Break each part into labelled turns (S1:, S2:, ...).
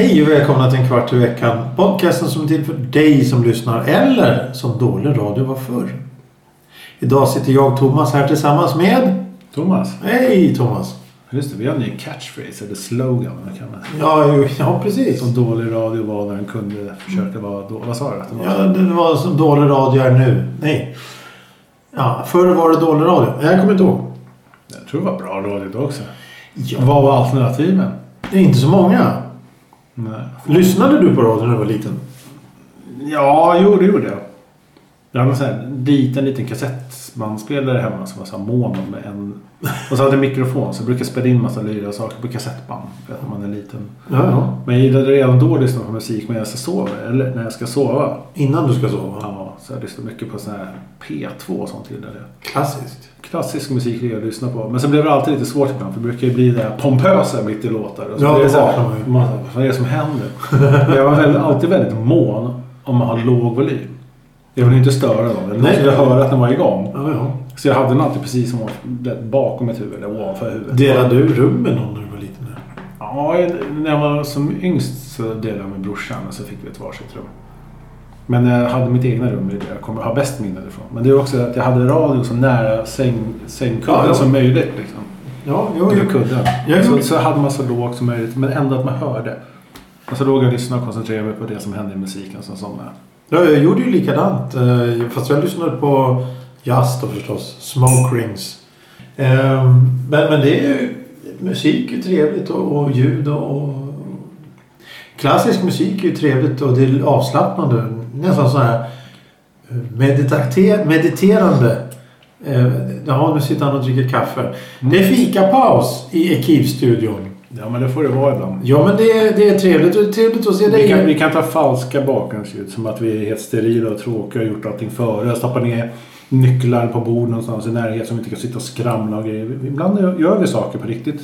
S1: Hej och välkomna till en kvart i veckan. Podcasten som är till för dig som lyssnar eller som dålig radio var förr. Idag sitter jag Thomas här tillsammans med...
S2: Thomas,
S1: Hej Thomas!
S2: Just det, vi har en ny catchphrase, eller slogan. Vad kan man
S1: Ja, ja precis.
S2: Som dålig radio var när den kunde försöka vara då. Vad sa du? Att det var?
S1: Ja, det var som dålig radio är nu. Nej. Ja, förr var det dålig radio. Jag kommer inte ihåg.
S2: Jag tror det var bra radio då också.
S1: Ja.
S2: Vad var alternativen?
S1: Det är inte så många.
S2: Nej.
S1: Lyssnade du på radio när du var liten?
S2: Ja, jo det gjorde jag. Jag hade en liten, liten kassettbandspelare hemma som var så här mono med en... Och så hade jag mikrofon så jag brukade spela in massa lyriga saker på kassettband. När man är liten.
S1: Ja.
S2: Men jag gillade redan då att lyssna på musik när jag ska sova. Eller när jag ska sova.
S1: Innan du ska sova?
S2: Ja, så jag lyssnar mycket på sån här P2 och sånt gillade jag.
S1: Klassiskt.
S2: Klassisk musik jag lyssna på. Men så blev det alltid lite svårt ibland. För det brukar ju bli det här pompösa mitt i låtar. Och så
S1: Ja, det
S2: så här,
S1: man
S2: Vad är det som händer? Jag var väldigt, alltid väldigt mån om man har låg volym. Jag vill inte störa dem. Jag
S1: Nej.
S2: måste höra att den var igång.
S1: Ja, ja.
S2: Så jag hade den alltid precis som var bakom ett huvud eller ovanför huvudet.
S1: Delade du rum med någon när du var liten?
S2: Ja, när jag var som yngst så delade jag med brorsan och så fick vi ett varsitt rum. Men jag hade mitt egna rum det jag kommer ha bäst minne ifrån. Men det är också att jag hade radio så nära säng, sängkudden
S1: Ja,
S2: som möjligt. Liksom.
S1: Ja, jo, jo.
S2: kudden.
S1: Ja,
S2: så, så hade man så lågt som möjligt. Men ändå att man hörde. Och så låg jag och lyssnade och koncentrerade mig på det som hände i musiken som somnade.
S1: Ja, jag gjorde ju likadant. eh, Fast jag lyssnade på jazz då förstås. Smoke rings. Ehm, Men, men det är ju... Musik är ju trevligt och, och ljud och. Klassisk musik är ju trevligt och det är avslappnande. Nästan så här eh, mediterande. Eh, Ja, nu sitter han och dricker kaffe. Det är fikapaus i Ekivstudion.
S2: Ja, men det får det vara ibland.
S1: Ja, men det är, det är trevligt. Och det är trevligt att se dig.
S2: Vi kan, vi kan ta falska bakgrundsljud. Som att vi är helt sterila och tråkiga och gjort allting före. Stoppa ner nycklar på bord någonstans i närheten som vi inte kan sitta och skramla och grejer. Ibland gör vi saker på riktigt.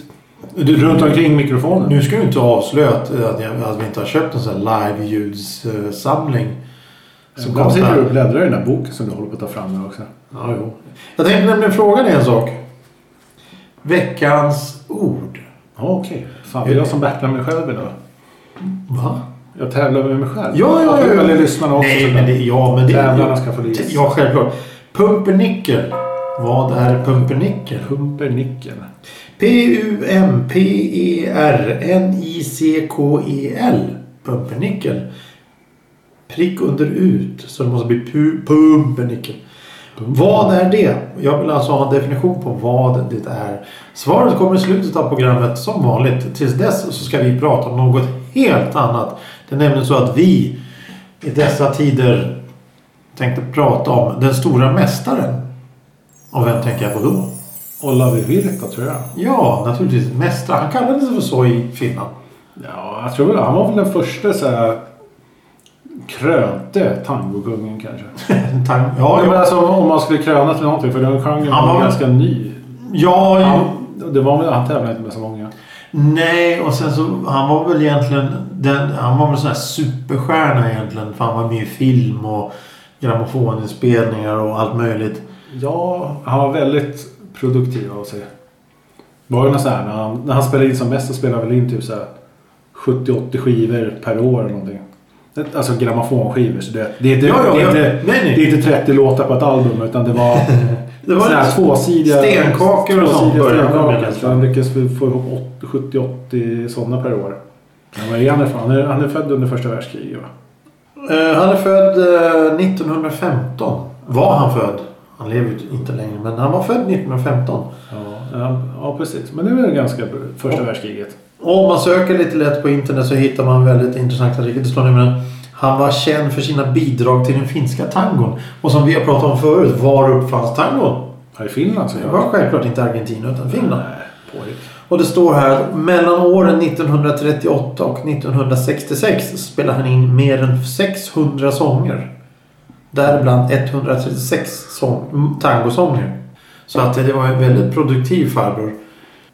S1: Du,
S2: Runt omkring mikrofonen.
S1: Nu ska du inte avslöja att, att, att vi inte har köpt en sån här live-ljudssamling.
S2: Så kom sitter du och bläddrar i den där boken som du håller på att ta fram nu också.
S1: Ja, jo. Jag tänkte nämligen fråga dig en sak. Veckans ord.
S2: Ja, okej. Fan, det är jag som battlar mig själv idag.
S1: Va?
S2: Jag tävlar med mig själv.
S1: Ja, ja, ja.
S2: Eller lyssnarna också.
S1: Nej, men det, ja, men det,
S2: Tävlarna ska få lys.
S1: Ja, självklart. Pumpernickel. Vad är pumpernickel?
S2: Pumpernickel.
S1: P-U-M-P-E-R-N-I-C-K-E-L. Pumpernickel. Prick under ut. Så det måste bli pu- pumpernickel. Vad är det? Jag vill alltså ha en definition på vad det är. Svaret kommer i slutet av programmet som vanligt. Tills dess så ska vi prata om något helt annat. Det är nämligen så att vi i dessa tider tänkte prata om den stora mästaren. Och vem tänker jag på då?
S2: Olavi Virta tror jag.
S1: Ja, naturligtvis. Mästare. Han kallades för så i Finland.
S2: Ja, jag tror väl han var väl den första så här krönte tangokungen kanske.
S1: Tang-
S2: Ja, men alltså om man skulle kröna till någonting för den genren
S1: Han
S2: var
S1: var-
S2: ganska ny.
S1: ja.
S2: Han, det var väl, han tävlade inte med så många.
S1: Nej, och sen så han var väl egentligen den, han var väl sån här superstjärna egentligen. För han var med i film och grammofoninspelningar och allt möjligt.
S2: Ja, han var väldigt produktiv av sig. Var det så här, när han, när han spelade in som mest så spelade han väl in typ så här 70-80 skivor per år eller någonting. Det- Alltså grammofonskivor. Så det, det, är inte,
S1: Ja, ja,
S2: det, är
S1: ja.
S2: inte,
S1: Nej, nej.
S2: det är inte 30 låtar på ett album utan det var
S1: Det var
S2: sådana här tvåsidiga
S1: stenkakor och sånt började
S2: han lyckades få ihop 70-80 sådana per år. Men är han ifrån? Han är, han är född under första världskriget va?
S1: Eh, han är född eh, 1915. Var han född? Han lever ju inte längre, men han var född 1915.
S2: Ja, ja, precis. Men det är väl ganska första världskriget.
S1: Och om man söker lite lätt på internet så hittar man väldigt intressanta artiklar. Det står nämligen han var känd för sina bidrag till den finska tangon. Och som vi har pratat om förut, var uppfanns tangon?
S2: I Finland så
S1: Det var självklart inte Argentina utan Finland.
S2: Nej.
S1: Och det står här mellan åren 1938 och 1966 spelade han in mer än 600 sånger. Däribland 136 sång, tangosånger. Så att det var en väldigt produktiv farbror.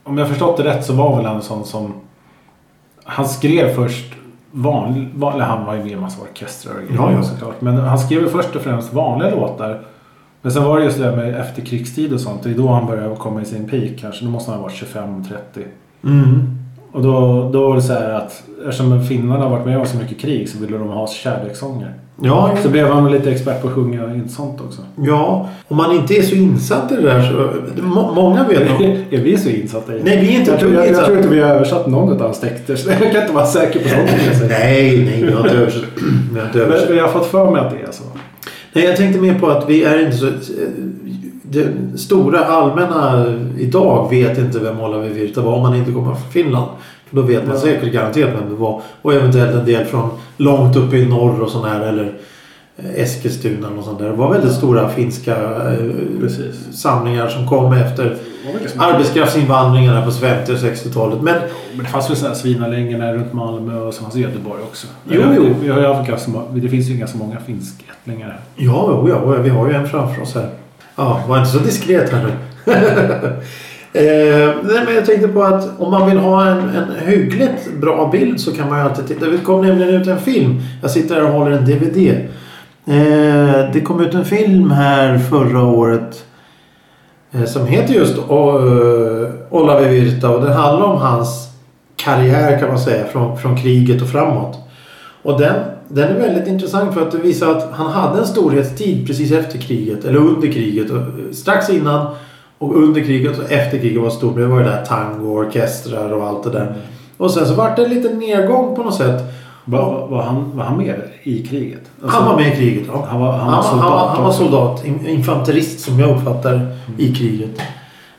S2: om jag förstått det rätt så var väl han en sån som... Han skrev först vanlig, vanlig han var ju med i en massa orkestrar och grejer
S1: Ja, ja.
S2: såklart. Men han skrev först och främst vanliga låtar. Men sen var det just det där med efterkrigstid och sånt. Det är då han började komma i sin peak kanske. Då måste han ha varit 25-30.
S1: Mm.
S2: Och då, då var det så här att eftersom finnarna har varit med om så mycket krig så ville de ha kärlekssånger.
S1: Ja,
S2: Så blev han lite expert på att sjunga sånt också.
S1: ja, om man inte är så insatt i det där så... Må, många vet nog.
S2: är vi så insatta i det?
S1: Nej, vi är inte
S2: jag, tror, jag, jag tror inte vi har översatt någon av hans texter. Så jag kan inte vara säker på sånt. jag.
S1: Nej, nej, vi har inte översatt. Vi har inte översatt.
S2: Men jag har fått för mig att det är så.
S1: Nej, jag tänkte mer på att vi är inte så... Det stora allmänna idag vet inte vem Olavi Virta var om man inte kommer från Finland. För då vet man säkert garanterat vem det var. Och eventuellt en del från långt uppe i norr och sån här. Eller eh, Eskilstuna och sånt där. Det var väldigt stora finska eh,
S2: Precis.
S1: samlingar som kom efter
S2: liksom-
S1: arbetskraftsinvandringarna på 50 och 60-talet. Men
S2: Men det fanns väl sådana här svinalängorna runt Malmö och så fanns Göteborg också.
S1: Jo, jo.
S2: Vi har ganska må- det finns ju ganska många finskättlingar här.
S1: Ja, jo, ja, vi har ju en framför oss här. Ja, var inte så diskret här nu. eh, nej, men jag tänkte på att om man vill ha en, en hyggligt bra bild så kan man ju alltid titta. Det kom nämligen ut en film. Jag sitter här och håller en DVD. Eh, det kom ut en film här förra året. Eh, som heter just eh, uh, Olavi Virta och den handlar om hans karriär kan man säga från, från kriget och framåt. Och den, den är väldigt intressant för att det visar att han hade en storhetstid precis efter kriget. Eller under kriget. Eh, strax innan och under kriget och efter kriget var stort. Det var ju där tango, orkestrar och allt det där. Och sen så vart det en liten nedgång på något sätt.
S2: Var, var, han, var han med i kriget? Alltså,
S1: Han var med i kriget. Ja.
S2: Han var, han var
S1: Han,
S2: soldat.
S1: han, han var soldat. in- Infanterist som jag uppfattar i kriget.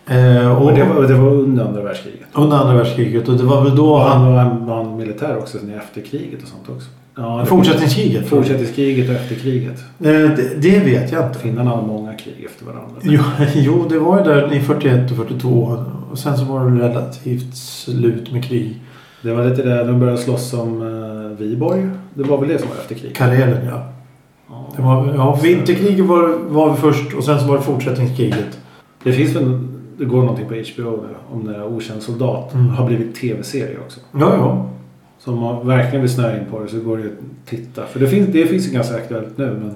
S1: Eh, och
S2: Och det var, det var under andra världskriget.
S1: Under andra världskriget. Och det var väl då han...
S2: var, han var han militär också efter kriget och sånt också. Ja, det-
S1: Fortsättningskriget.
S2: Fortsättningskriget och efter kriget.
S1: Eh, det, det vet jag inte.
S2: Finnarna hade många krig efter varandra.
S1: Jo, jo, det var ju där i 41 och 42. Och sen så var det relativt slut med krig.
S2: Det var lite där de började slåss om uh, Viborg. Det var väl det som var efter kriget?
S1: Karelen, ja.
S2: Ja.
S1: Det var, ja vinterkriget var, var vi först och sen så var det fortsättningskriget.
S2: Det finns väl, det går någonting på HBO nu om den Okänd soldat.
S1: Mm.
S2: har blivit tv-serie också.
S1: Ja, ja.
S2: Så om man verkligen vill snöa in på det så går det ju att titta. För det finns, det finns ju ganska aktuellt nu. Men,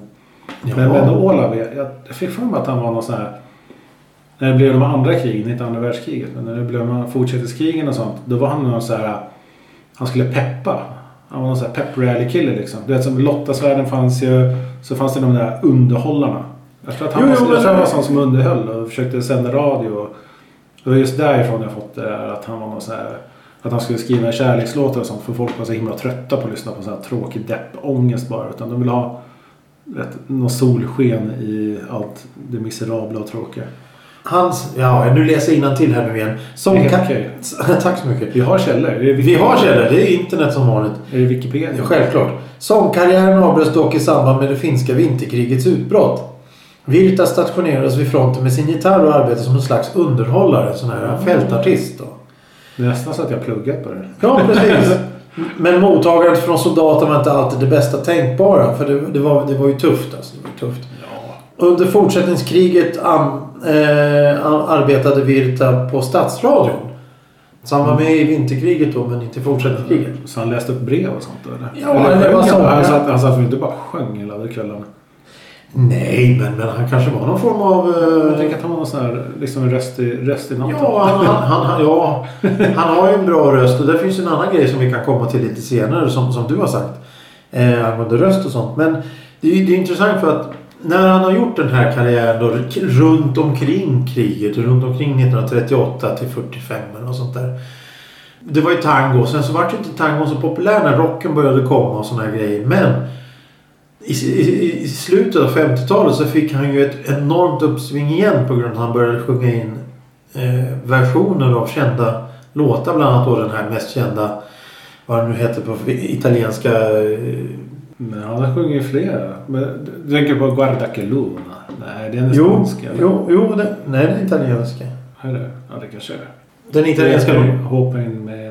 S1: ja.
S2: men, men Olav, jag, jag fick för mig att han var någon sån här... När det blev de andra krigen, inte andra världskriget. Men när det blev de fortsättningskrigen och sånt. Då var han någon så här... Han skulle peppa. Han var någon sån här pep-rally-kille liksom. Du vet som Lottasvärlden fanns ju. Så fanns det de där underhållarna. Jag tror att han,
S1: Jo,
S2: var,
S1: jo,
S2: jag tror han var sån som underhöll och försökte sända radio. Och det var just därifrån jag fått det där att han var någon sån här... Att han skulle skriva kärlekslåtar och sånt för folk var så himla trötta på att lyssna på sån här tråkig deppångest bara. Utan de ville ha vet, någon solsken i allt det miserabla och tråkiga.
S1: Hans, ja, nu läser jag till här nu igen. Som
S2: Det är okej.
S1: Tack så mycket.
S2: Vi har källor.
S1: Vi har källor. Det är internet som vanligt.
S2: Är det Wikipedia?
S1: Ja, självklart. Sångkarriären avbröts dock i samband med det finska vinterkrigets utbrott. Virta stationerades vid fronten med sin gitarr och arbetade som en slags underhållare. Sån här fältartist. Då.
S2: Nästan så att jag pluggat på det.
S1: Ja, precis. Men mottagandet från soldaterna var inte alltid det bästa tänkbara. För det, det, var, det var ju tufft. Alltså. Det var tufft.
S2: Ja.
S1: Under fortsättningskriget am, eh, arbetade Virta på Stadsradion. Så han var med i vinterkriget då, men inte i fortsättningskriget.
S2: Så han läste upp brev och sånt eller?
S1: Ja,
S2: eller
S1: så.
S2: han? Satt, han satt inte bara sjöng hela kvällen?
S1: Nej, men, men han kanske var någon form av...
S2: Jag
S1: Eh,
S2: tänker att han var någon sån här liksom röst i, röst i natten.
S1: ja, han, han, han, ja, han har ju en bra röst och det finns ju en annan grej som vi kan komma till lite senare som, som du har sagt. Eh, angående röst och sånt. Men det är, ju- det intressant för att när han har gjort den här karriären då, runt omkring kriget, runt omkring 1938 till 45 eller något sånt där. Det var ju tango. Sen så var ju inte tango så populär när rocken började komma och såna här grejer. Men i, i, i slutet av 50-talet så fick han ju ett enormt uppsving igen på grund av att han började sjunga in eh, versioner av kända låtar. Bland annat då den här mest kända, vad den nu heter på italienska. Eh,
S2: Men han har sjungit flera. Men du tänker på Guarda che luna? Nej, det är en
S1: jo,
S2: spanska. eller?
S1: jo, jo den, nej den italienska.
S2: Är det? Ja, det kanske är.
S1: Den italienska
S2: Det är
S1: låten.
S2: Hoppa in med.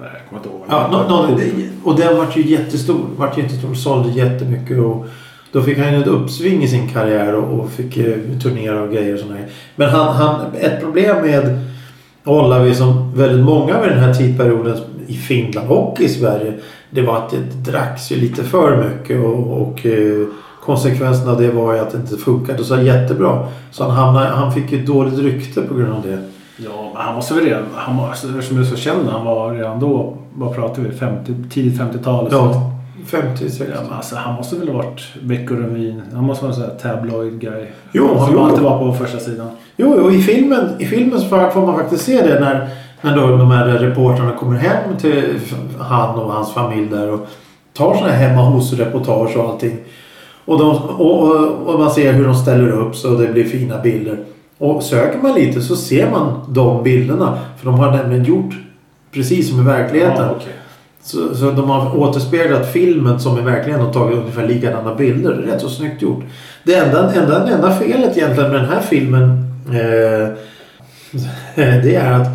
S2: Nej, jag kommer inte ihåg.
S1: Ja, nå, det- och den vart ju jättestor. Vart jättestor. Sålde jättemycket. Och då fick han ju ett uppsving i sin karriär och, och fick eh, turnera och grejer och sådana här. Men han, han, ett problem med Olavi som väldigt många vid den här tidperioden i Finland och i Sverige. Det var att det dracks ju lite för mycket och, och eh, konsekvensen av det var ju att det inte funkade så jättebra. Så han, hamnade, han fick ju dåligt rykte på grund av det.
S2: Ja, men han måste väl redan, han var, alltså, du så känd, han var redan då, vad pratar vi, 50, tidigt 50-tal?
S1: Ja, 50, 60.
S2: Ja, men alltså, han måste väl ha varit Veckorevyn. Han måste vara en sån här tabloid guy.
S1: Jo,
S2: som
S1: jo.
S2: alltid var på första sidan.
S1: Jo, och i filmen, i filmen så får man faktiskt se det när, när då de här reportrarna kommer hem till han och hans familj där och tar sådana här hemma hos-reportage och allting. Och, de, och, och, och man ser hur de ställer upp så det blir fina bilder. Och söker man lite så ser man de bilderna. För de har nämligen gjort precis som i verkligheten.
S2: Ja, okej.
S1: Så, så de har återspeglat filmen som i verkligheten och tagit ungefär likadana bilder. Det är rätt så snyggt gjort. Det enda, enda, enda felet egentligen med den här filmen eh, det är att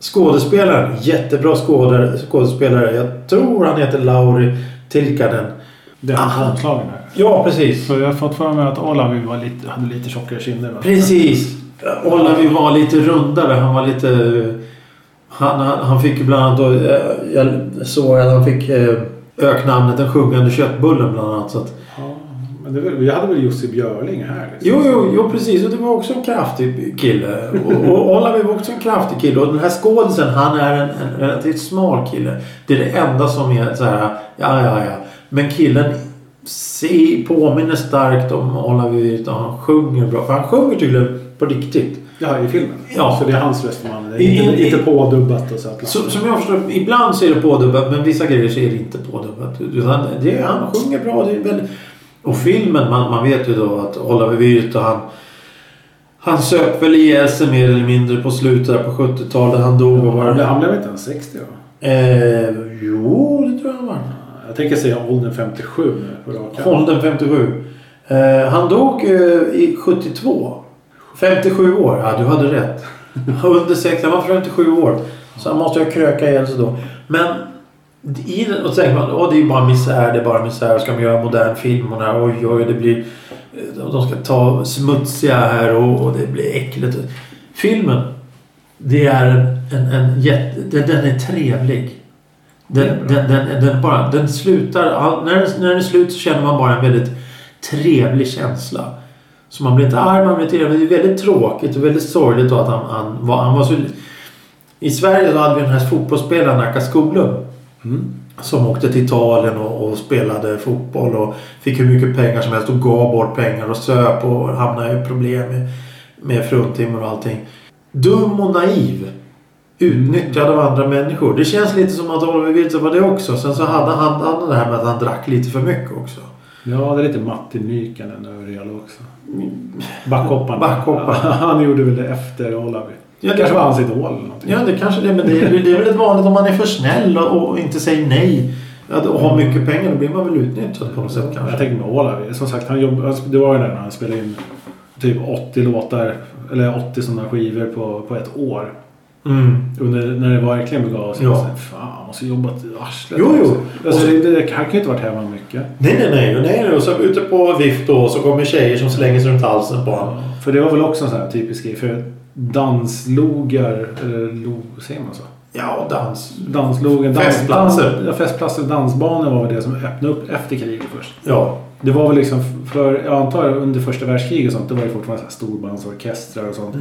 S1: skådespelaren, jättebra skådespelare, skådespelare. Jag tror han heter Lauri Tilkanen.
S2: Det är
S1: Ah.
S2: här.
S1: Ja, precis.
S2: Så jag har fått för mig att Olavi var lite, hade lite tjockare kinder.
S1: Precis. Olavi var lite rundare. Han var lite... Han, han, han fick ju bland annat då, eh, Jag såg att han fick eh, öknamnet Den sjungande köttbullen bland annat. Så att,
S2: Ja, men det, var- vi hade väl Jussi Björling här? Liksom.
S1: jo, jo, jo, precis. Och det var också en kraftig kille. Och, och Olavi var också en kraftig kille. Och den här skådisen, han är en, en relativt smal kille. Det är det enda som är så här, ja, ja, ja. Men killen se, påminner starkt om Olavi Virta. Han sjunger bra. För han sjunger tydligen på riktigt.
S2: Ja, i filmen?
S1: Ja.
S2: Så det är hans röst man...
S1: I-
S2: inte, inte pådubbat och så.
S1: Så, som jag förstår, ibland så är det pådubbat men vissa grejer så är det inte pådubbat. Utan det, han sjunger bra. Det är väldigt... Och filmen, man, man vet ju då att Olavi Virta han han söp väl ihjäl sig mer eller mindre på slutet på 70-talet. Han dog och var...
S2: han blev inte ens 60 va?
S1: Eh, jo, det tror jag han var.
S2: Jag tänker säga åldern 57 nu på rak arm.
S1: Åldern 57. Eh, han dog eh, i 72. 57 år. Ja, du hade rätt. Under 60. Han var 57 år. Så han måste ju kröka ihjäl sig då. Men i den, och tänker man, åh det är ju bara misär, det är bara misär. Ska man göra modern film och det här, oj oj det blir... De ska ta smutsiga här och, och det blir äckligt. Filmen, det är en, en, jätte, den, är trevlig. Den, den, den, den, bara, den slutar, när, den, när den är slut så känner man bara en väldigt trevlig känsla. Så man blir inte arg, man blir inte irriterad. Det är väldigt tråkigt och väldigt sorgligt då att han, han, var, han var så... I Sverige då hade vi den här fotbollsspelaren Nacka Skoglund.
S2: Mm.
S1: Som åkte till Italien och, och spelade fotboll och fick hur mycket pengar som helst och gav bort pengar och söp och hamnade i problem med, med fruntimmer och allting. Dum och naiv. Utnyttjad av andra människor. Det känns lite som att Oliver Wilde var det också. Sen så hade han, han det här med att han drack lite för mycket också.
S2: Ja, det är lite Matti Nykänen över det hela också. Backhopparen.
S1: Backhopparen.
S2: Han gjorde väl det efter Olavi.
S1: Ja,
S2: Det kanske var hans idol eller någonting.
S1: ja, det kanske det. Men det, är- det är väl ett vanligt om man är för snäll och, och inte säger nej. Att, och har mycket pengar då blir man väl utnyttjad på något sätt kanske.
S2: Jag tänker med Olavi. Som sagt, han jobb, han- det var ju när han spelade in typ 80 låtar. Eller 80 sådana skivor på, på ett år.
S1: Mm.
S2: Under, när det verkligen begav sig.
S1: Ja.
S2: Fan, han måste jobbat i arslet.
S1: Jo, jo.
S2: Alltså. Alltså,
S1: Och
S2: det, det, han kan ju inte varit hemma mycket.
S1: Nej, nej, nej. Och nej, och så ute på vift då så kommer tjejer som slänger sig runt halsen på honom.
S2: För det var väl också en sån här typisk grej. För danslogar, eller lo, säger man så?
S1: Ja, dans.
S2: Danslogen, dans,
S1: Festplatser.
S2: Dans, ja, festplatser och dansbanor var väl det som öppnade upp efter kriget först.
S1: Ja.
S2: Det var väl liksom för, jag antar under första världskriget och sånt, det var ju fortfarande så här storbandsorkestrar och sånt.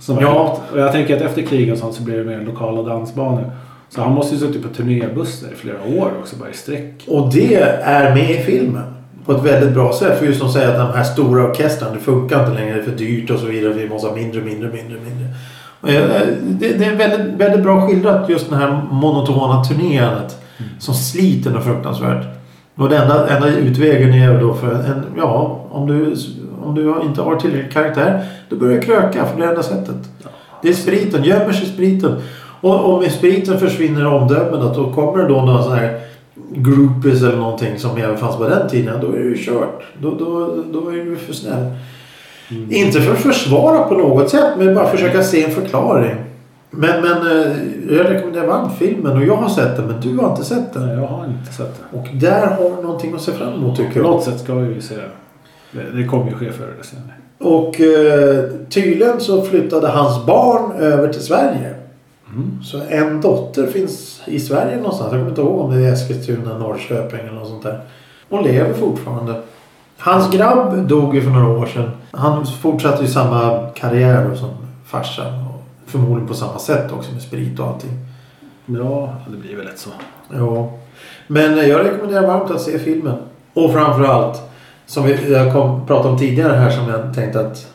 S2: Som var
S1: Ja.
S2: Och jag tänker att efter kriget och sånt så blir det mer lokala dansbanor. Så han måste ju suttit på turnébussar i flera år också, bara i sträck.
S1: Och det är med i filmen. På ett väldigt bra sätt. För just som säger att de här stora orkestrarna, det funkar inte längre. Det är för dyrt och så vidare. Vi måste ha mindre, mindre, mindre, mindre. Det, är väldigt, väldigt bra skildrat just det här monotona turnerandet. Som sliter något fruktansvärt. Och den enda, enda utvägen är då för en, ja, om du, om du inte har tillräcklig karaktär. Då börjar kröka för det är enda sättet. Det är spriten, gömmer sig spriten. Och om med spriten försvinner omdömet då kommer det då några sådana här groupies eller någonting som även fanns på den tiden. Då är det ju kört. Då, då, då är du för snäll. Inte för att försvara på något sätt men bara försöka se en förklaring. Men, men eh, jag rekommenderar varmt filmen och jag har sett den men du har inte sett den.
S2: Nej, jag har inte sett det.
S1: Och där har du någonting att se fram emot tycker
S2: På
S1: jag.
S2: något sätt ska vi ju se det. Det, kommer ju ske förr eller senare.
S1: Och eh, tydligen så flyttade hans barn över till Sverige.
S2: Mm.
S1: Så en dotter finns i Sverige någonstans. Jag kommer inte ihåg om det är Eskilstuna, Norrköping eller något sånt där. Hon lever fortfarande. Hans grabb dog ju för några år sedan. Han fortsatte ju samma karriär som farsan. Förmodligen på samma sätt också med sprit och allting.
S2: Ja, det blir väl lätt så.
S1: Ja. Men eh, jag rekommenderar varmt att se filmen. Och framförallt, som vi, jag kom, pratade om tidigare här som jag tänkte att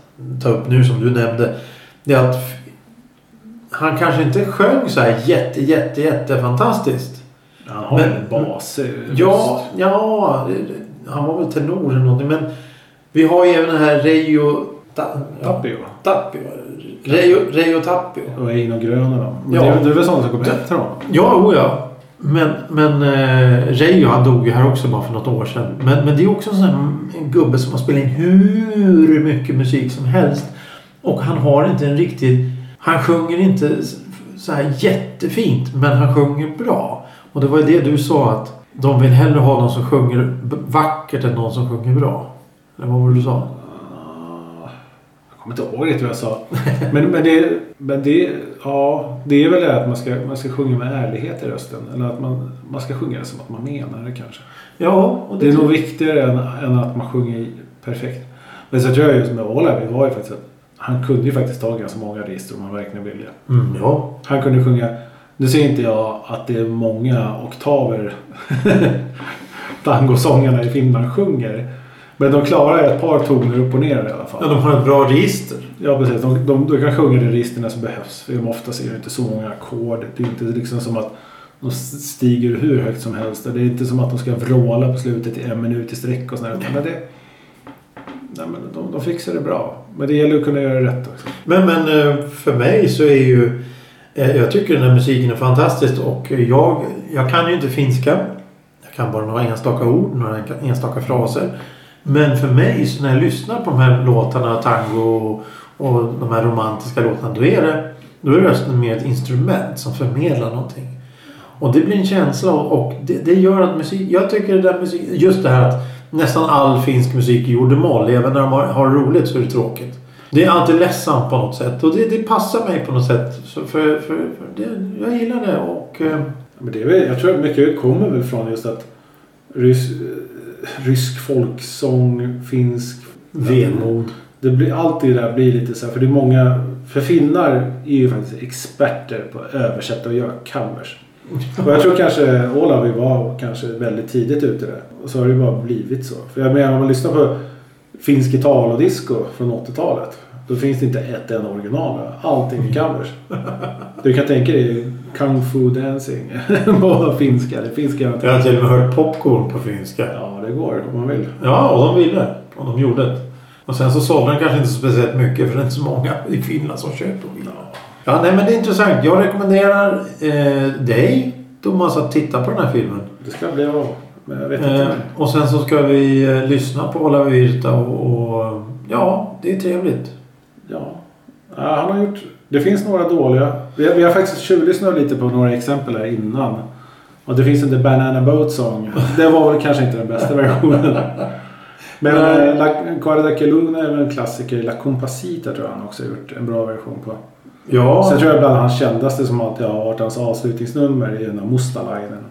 S1: ta upp nu som du nämnde. Det är att han kanske inte sjöng så här jätte, jätte, jätte fantastiskt.
S2: Han har
S1: Men-
S2: en bas. eh,
S1: Ja, ja, han var väl tenor eller någonting. Men vi har ju även den här Reijo Ta, ja,
S2: Tapio.
S1: Tapio. Reijo, Reijo Tapio.
S2: Och Eino Grön och dem.
S1: Ja.
S2: Det, är- det är väl sådana som kommer efter honom?
S1: Ja, o ja. Men, men eh, Reijo han dog ju här också bara för något år sedan. Men, men det är också en sån här en gubbe som har spelat in hur mycket musik som helst. Och han har inte en riktig... Han sjunger inte så här jättefint men han sjunger bra. Och det var ju det du sa att de vill hellre ha någon som sjunger vackert än någon som sjunger bra. Eller vad var det du sa?
S2: Kommer inte ihåg riktigt vad jag sa. Men, men, det, men det, ja, det är väl det att man ska, man ska sjunga med ärlighet i rösten. Eller att man, man ska sjunga som att man menar det kanske.
S1: Ja, och
S2: Det är nog viktigare än, än att man sjunger perfekt. Men så tror jag just med Olavi var ju faktiskt att han kunde ju faktiskt ta ganska många register om han verkligen ville.
S1: Mm, ja.
S2: Han kunde sjunga, nu säger inte jag att det är många oktaver tangosångarna i Finland sjunger. Men de klarar ett par toner upp och ner i alla fall.
S1: ja, de har ett bra register.
S2: Ja precis, de, de, de kan sjunga de registerna som behövs. För ofta är det inte så många ackord. Det är inte liksom som att de stiger hur högt som helst. Det är inte som att de ska vråla på slutet i en minut i sträck och sådär. Men det, nej, men de, de fixar det bra. Men det gäller att kunna göra det rätt också.
S1: Men, men eh, för mig så är ju... eh, Jag tycker den här musiken är fantastisk och jag, jag kan ju inte finska. Jag kan bara några enstaka ord, några enstaka fraser. Men för mig så när jag lyssnar på de här låtarna, tango och, och de här romantiska låtarna. Då är, det, då är rösten mer ett instrument som förmedlar någonting. Och det blir en känsla och, det, det gör att musik... Jag tycker det där musik... Just det här att nästan all finsk musik är gjord i moll. Även när de har, har roligt så är det tråkigt. Det är alltid ledsamt på något sätt. Och det, det passar mig på något sätt. Så för, för, för det, jag gillar det och... Eh,
S2: Men det är jag tror att mycket kommer väl från just att rys, rysk folksång, finsk
S1: vemod.
S2: Det blir, allt det där blir lite så här, för det är många, för finnar är ju faktiskt experter på att översätta och göra covers. Och jag tror kanske Olavi var kanske väldigt tidigt ute där. Och så har det bara blivit så. För jag menar om man lyssnar på finsk Italo disco från 80-talet. Då finns det inte ett enda original. Allting är covers. Du kan tänka dig Kung Fu Dancing på finska. Det finns
S1: Jag har
S2: garanterat.
S1: till och med hört popcorn på finska.
S2: Ja, det går om man vill.
S1: Ja, och de ville. Och de gjorde det. Och sen så sålde den kanske inte så speciellt mycket för det är inte så många i Finland som köper vill. Ja, nej men det är intressant. Jag rekommenderar eh, dig, Thomas, att titta på den här filmen.
S2: Det ska bli av. Men jag vet inte.
S1: Eh, och sen så ska vi eh, lyssna på Ola Virta och, och ja, det är trevligt.
S2: Ja. ja, han har gjort... Det finns några dåliga. Vi har, vi har faktiskt tjuvlyssnat lite på några exempel här innan. Och det finns en The Banana Boat Song. Det var väl kanske inte den bästa versionen. Men
S1: Nej.
S2: eh, La Guarda che Luna är väl en klassiker. La Compasita tror jag han också har gjort en bra version på.
S1: Ja,
S2: Sen tror jag bland hans kändaste som alltid har varit hans avslutningsnummer i den här Mustalainen.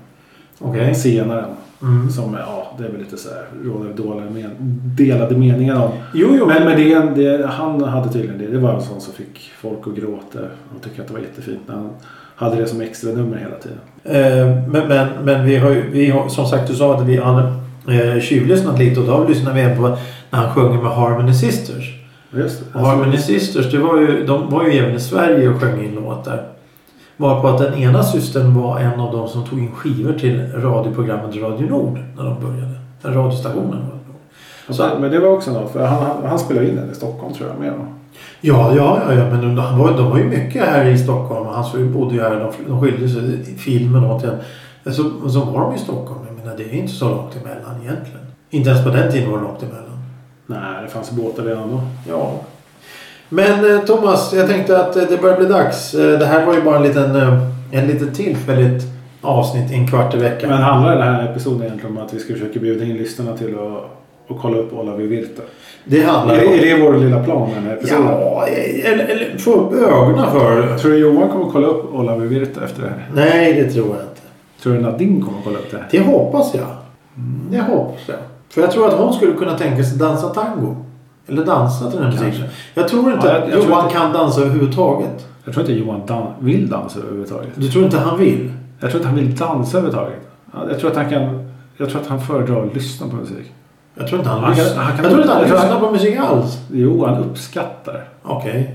S1: okej.
S2: Senare.
S1: Mm.
S2: Som, ja, det är väl lite så här, råder men, delade meningar om.
S1: Jo, jo.
S2: Men, men det, är det, han hade tydligen det. Det var en sån som fick folk att gråta och tycka att det var jättefint när han hade det som extra nummer hela tiden.
S1: Eh, men, men, men vi har ju, vi har, som sagt du sa att vi hade eh, tjuvlyssnat lite och då lyssnade vi även på när han sjunger med Harmony Sisters.
S2: Just det.
S1: Och Harmony Sisters, det var ju, de var ju även i Sverige och sjöng in låtar. Var på att den ena systern var en av de som tog in skivor till radioprogrammet Radio Nord när de började. Den radiostationen.
S2: Så, men det var också något. För han, han, han spelade in den i Stockholm tror jag med.
S1: Ja, ja, ja, men de, var, de var ju mycket här i Stockholm. Hans fru bodde ju här. De, de skilde sig i filmen åt igen. Så, så var de i Stockholm. Jag menar, det är inte så långt emellan egentligen. Inte ens på den tiden var det långt emellan.
S2: Nej, det fanns båtar redan då.
S1: Ja. Men eh, Thomas, jag tänkte att eh, det börjar bli dags. Eh, det här var ju bara en liten, en liten tillfälligt avsnitt en kvart i veckan.
S2: Men handlar den här episoden egentligen om att vi ska försöka bjuda in lyssnarna till att och kolla upp Olavi Virta.
S1: Det
S2: Är,
S1: handlar
S2: är
S1: om...
S2: det vår lilla plan med den här episoden?
S1: Ja, eller, eller få upp ögonen för...
S2: Tror du Johan kommer kolla upp Olavi Virta efter det här?
S1: Nej, det tror jag inte.
S2: Tror du Nadine kommer kolla upp det här?
S1: Det hoppas jag. Det hoppas jag. För jag tror att hon skulle kunna tänka sig dansa tango. Eller dansa till den här
S2: Kanske.
S1: musiken. Jag tror inte
S2: Ja, jag-
S1: att
S2: jag tror
S1: Johan
S2: inte-
S1: kan dansa överhuvudtaget.
S2: Jag tror inte Johan dan- vill dansa överhuvudtaget.
S1: Du tror inte han vill?
S2: Jag tror inte han vill dansa överhuvudtaget. Ja, Jag tror att han kan... Jag tror att han föredrar att lyssna på musik.
S1: Jag tror inte han,
S2: Han kan-
S1: lyssnar.
S2: han kan-
S1: jag tror inte han lyssnar på musik alls.
S2: Jo, han uppskattar.
S1: Okej.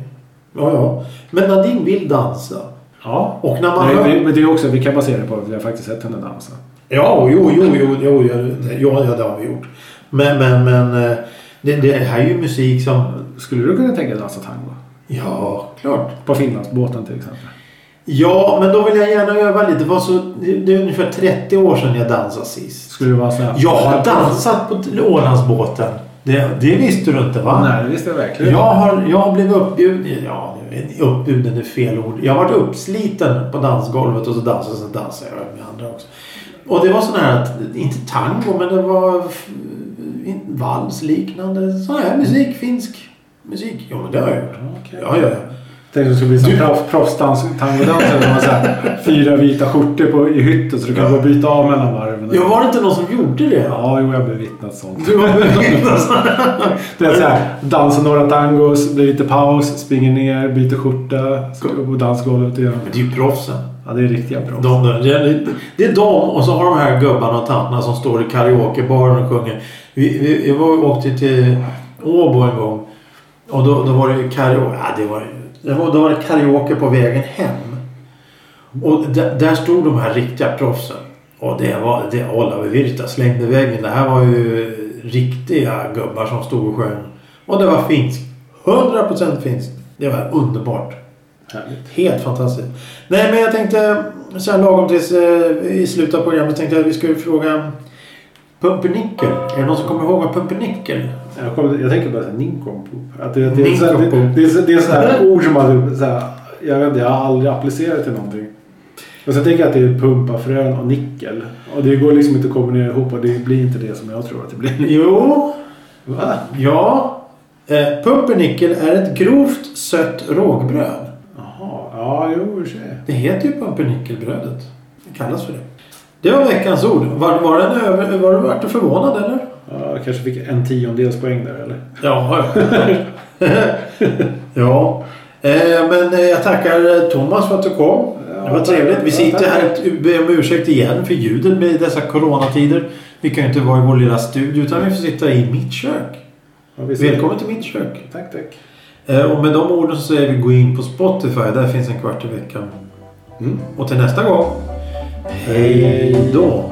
S1: Ja, ja. Men Nadine vill dansa.
S2: Ja.
S1: Och när man
S2: Nej,
S1: hör...
S2: men- det är också, vi kan basera det på att vi har faktiskt sett henne dansa.
S1: Ja, jo, jo, jo, jo, jo, ja, det har vi gjort. Men, men, men. eh, Det, det här är ju musik som...
S2: Skulle du kunna tänka dig dansa tango?
S1: Ja, klart.
S2: På Finlandsbåten till exempel.
S1: Ja, men då vill jag gärna öva lite. Det, var så, det det är ungefär 30 år sedan jag dansade sist.
S2: Skulle du vara sån här...
S1: Jag har dansat på Ålandsbåten. Det, det visste du inte va?
S2: Nej, det visste jag verkligen.
S1: Jag har, jag har blivit uppbjuden. Ja, uppbjuden är fel ord. Jag har varit uppsliten på dansgolvet och så dansade. Så dansade jag med andra också. Och det var sån här, att- inte tango men det var valsliknande. Sån här musik, finsk musik. Jo men det har jag gjort.
S2: Okej.
S1: Ja, ja, ja.
S2: Tänkte att det skulle bli som proff- proffsdans, tangodansare. De har så här fyra vita skjortor på, i hytten så du kan
S1: Ja.
S2: och byta av mellan varven.
S1: Ja, var det inte någon som gjorde det?
S2: Ja, jo, jag har bevittnat sånt.
S1: Du var
S2: Det är så här, dansa några tangos, blir lite paus, springer ner, byter skjorta, ska upp på dansgolvet igen.
S1: Men det är ju proffsen.
S2: Ja, det är riktiga proffs.
S1: De, det, är, det är de och så har de här gubbarna och tanterna som står i karaokebaren och sjunger. Vi, vi, vi var åkte till Åbo en gång. Och då, då var det karaoke. Ja, det var, det var, då var det karaoke på vägen hem. Och där, stod de här riktiga proffsen. Och det var det Olavi Virta slängde väggen. Det här var ju riktiga gubbar som stod och sjöng. Och det var finskt. 100% finskt. Det var underbart.
S2: Härligt.
S1: Helt fantastiskt. Nej men jag tänkte så här lagom tills eh, i slutet av programmet tänkte jag att vi skulle fråga Pumpernickel. Är det någon som kommer ihåg vad Pumpernickel?
S2: Jag, kommer, jag tänker bara såhär nincompoop. Att det, det, är så här- det, det, det är sådana här ord som man så här, jag, vet, inte, jag har aldrig applicerat till någonting. Och sen tänker jag att det är pumpafrön och nickel. Och det går liksom inte att kombinera ihop och det blir inte det som jag tror att det blir.
S1: Jo,
S2: Va?
S1: ja. Eh, pumpernickel är ett grovt sött rågbröd.
S2: Jaha, ja jo i och för sig.
S1: Det heter ju pumpernickelbrödet. Det kallas för det. Det var veckans ord. Var, var, den över, var du vart förvånad eller?
S2: Ja, jag kanske fick en tiondels poäng där eller?
S1: Ja. ja. Eh, men eh, jag tackar eh, Thomas för att du kom. Det var trevligt. Vi sitter här och ber om ursäkt igen för ljudet med dessa coronatider. Vi kan ju inte vara i vår lilla studio utan vi får sitta i mitt kök.
S2: Ja.
S1: Välkommen till mitt kök.
S2: Tack, tack.
S1: Eh, Och med de orden så säger vi gå in på Spotify. Där finns en kvart i veckan.
S2: Mm.
S1: Och till nästa gång. Hej då.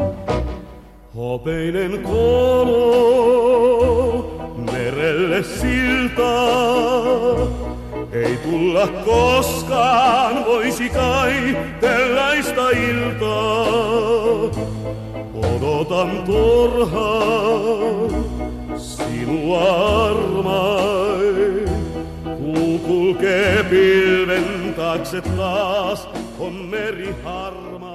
S3: Hopeinen kolo merelle silta. Ei tulla koskaan, voisi kai tällaista iltaa. Odotan turhaan sinua armain. Kuu kulkee pilven taakse taas, on meri harmaa.